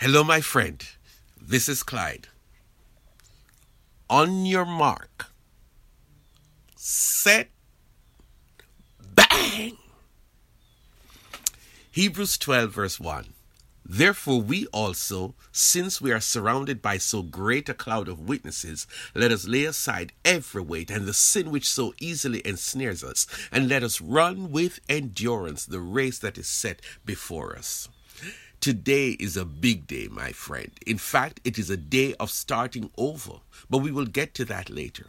Hello, my friend. This is Clyde. On your mark, set, bang. Hebrews 12, verse 1. Therefore, we also, since we are surrounded by so great a cloud of witnesses, let us lay aside every weight and the sin which so easily ensnares us, and let us run with endurance the race that is set before us. Today is a big day, my friend. In fact, it is a day of starting over, but we will get to that later.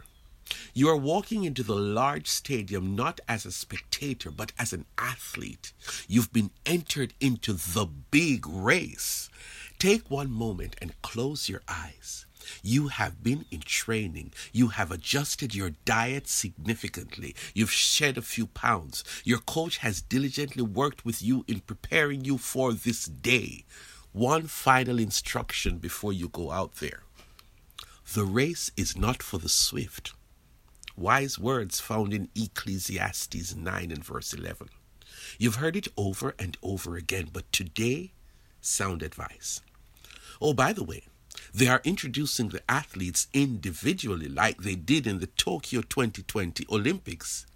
You are walking into the large stadium not as a spectator, but as an athlete. You've been entered into the big race. Take one moment and close your eyes. You have been in training. You have adjusted your diet significantly. You've shed a few pounds. Your coach has diligently worked with you in preparing you for this day. One final instruction before you go out there the race is not for the swift. Wise words found in Ecclesiastes 9 and verse 11. You've heard it over and over again, but today, sound advice. Oh, by the way, they are introducing the athletes individually like they did in the Tokyo 2020 Olympics.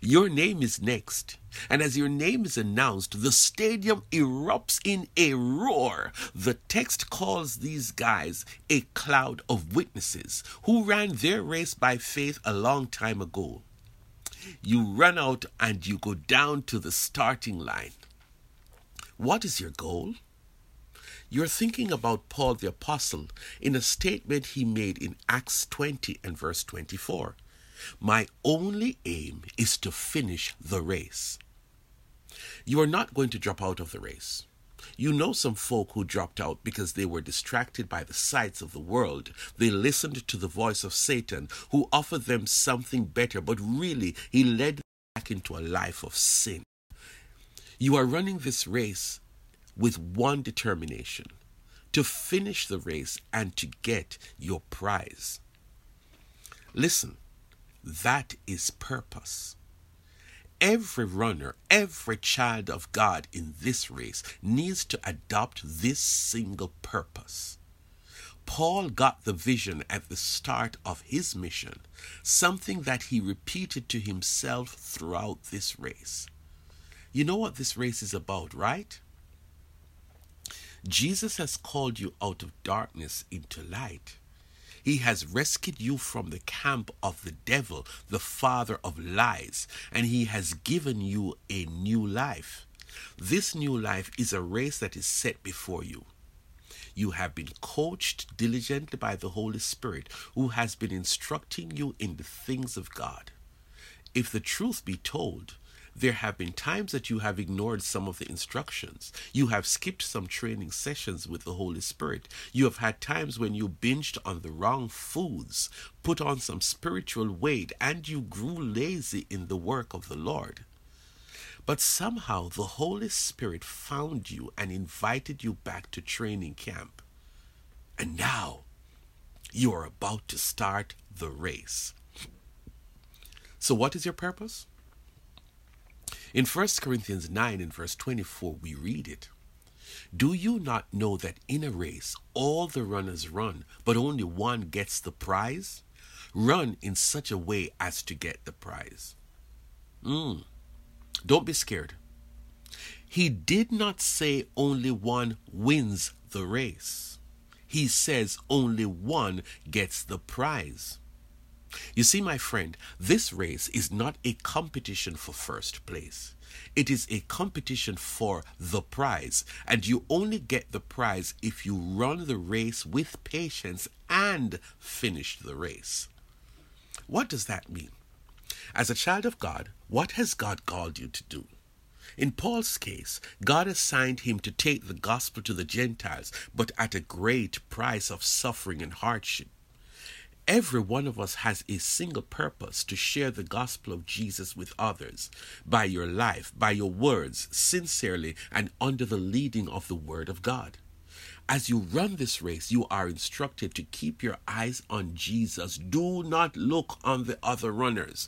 Your name is next. And as your name is announced, the stadium erupts in a roar. The text calls these guys a cloud of witnesses who ran their race by faith a long time ago. You run out and you go down to the starting line. What is your goal? You're thinking about Paul the Apostle in a statement he made in Acts 20 and verse 24. My only aim is to finish the race. You are not going to drop out of the race. You know some folk who dropped out because they were distracted by the sights of the world. They listened to the voice of Satan, who offered them something better, but really he led them back into a life of sin. You are running this race with one determination to finish the race and to get your prize. Listen, that is purpose. Every runner, every child of God in this race needs to adopt this single purpose. Paul got the vision at the start of his mission, something that he repeated to himself throughout this race. You know what this race is about, right? Jesus has called you out of darkness into light. He has rescued you from the camp of the devil, the father of lies, and he has given you a new life. This new life is a race that is set before you. You have been coached diligently by the Holy Spirit, who has been instructing you in the things of God. If the truth be told, there have been times that you have ignored some of the instructions. You have skipped some training sessions with the Holy Spirit. You have had times when you binged on the wrong foods, put on some spiritual weight, and you grew lazy in the work of the Lord. But somehow the Holy Spirit found you and invited you back to training camp. And now you are about to start the race. So, what is your purpose? In 1 Corinthians 9 and verse 24, we read it. Do you not know that in a race all the runners run, but only one gets the prize? Run in such a way as to get the prize. Mm. Don't be scared. He did not say only one wins the race. He says only one gets the prize. You see, my friend, this race is not a competition for first place. It is a competition for the prize, and you only get the prize if you run the race with patience and finish the race. What does that mean? As a child of God, what has God called you to do? In Paul's case, God assigned him to take the gospel to the Gentiles, but at a great price of suffering and hardship. Every one of us has a single purpose to share the gospel of Jesus with others by your life, by your words, sincerely, and under the leading of the Word of God. As you run this race, you are instructed to keep your eyes on Jesus. Do not look on the other runners.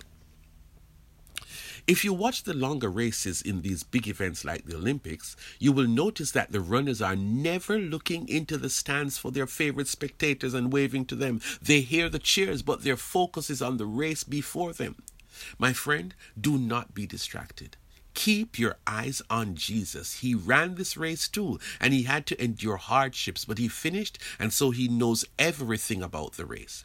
If you watch the longer races in these big events like the Olympics, you will notice that the runners are never looking into the stands for their favorite spectators and waving to them. They hear the cheers, but their focus is on the race before them. My friend, do not be distracted. Keep your eyes on Jesus. He ran this race too, and he had to endure hardships, but he finished, and so he knows everything about the race.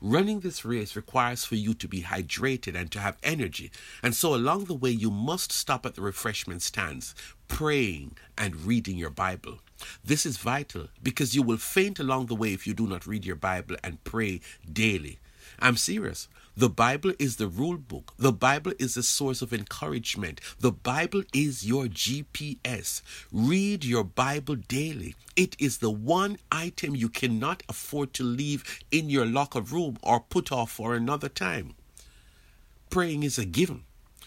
Running this race requires for you to be hydrated and to have energy, and so along the way you must stop at the refreshment stands, praying and reading your Bible. This is vital because you will faint along the way if you do not read your Bible and pray daily. I'm serious. The Bible is the rule book. The Bible is the source of encouragement. The Bible is your GPS. Read your Bible daily. It is the one item you cannot afford to leave in your locker room or put off for another time. Praying is a given.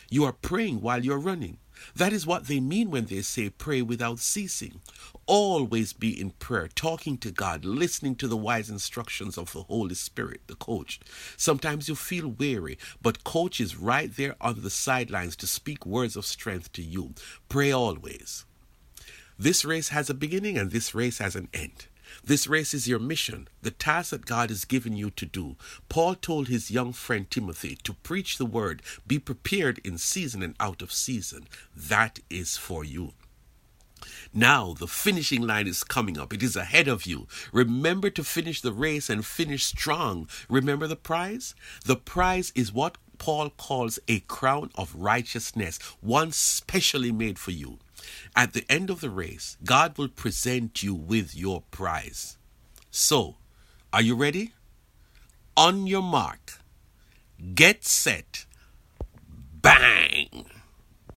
You are praying while you're running. That is what they mean when they say pray without ceasing. Always be in prayer, talking to God, listening to the wise instructions of the Holy Spirit, the coach. Sometimes you feel weary, but coach is right there on the sidelines to speak words of strength to you. Pray always. This race has a beginning and this race has an end. This race is your mission, the task that God has given you to do. Paul told his young friend Timothy to preach the word, be prepared in season and out of season. That is for you. Now the finishing line is coming up. It is ahead of you. Remember to finish the race and finish strong. Remember the prize? The prize is what Paul calls a crown of righteousness, one specially made for you. At the end of the race, God will present you with your prize. So, are you ready? On your mark, get set, bang!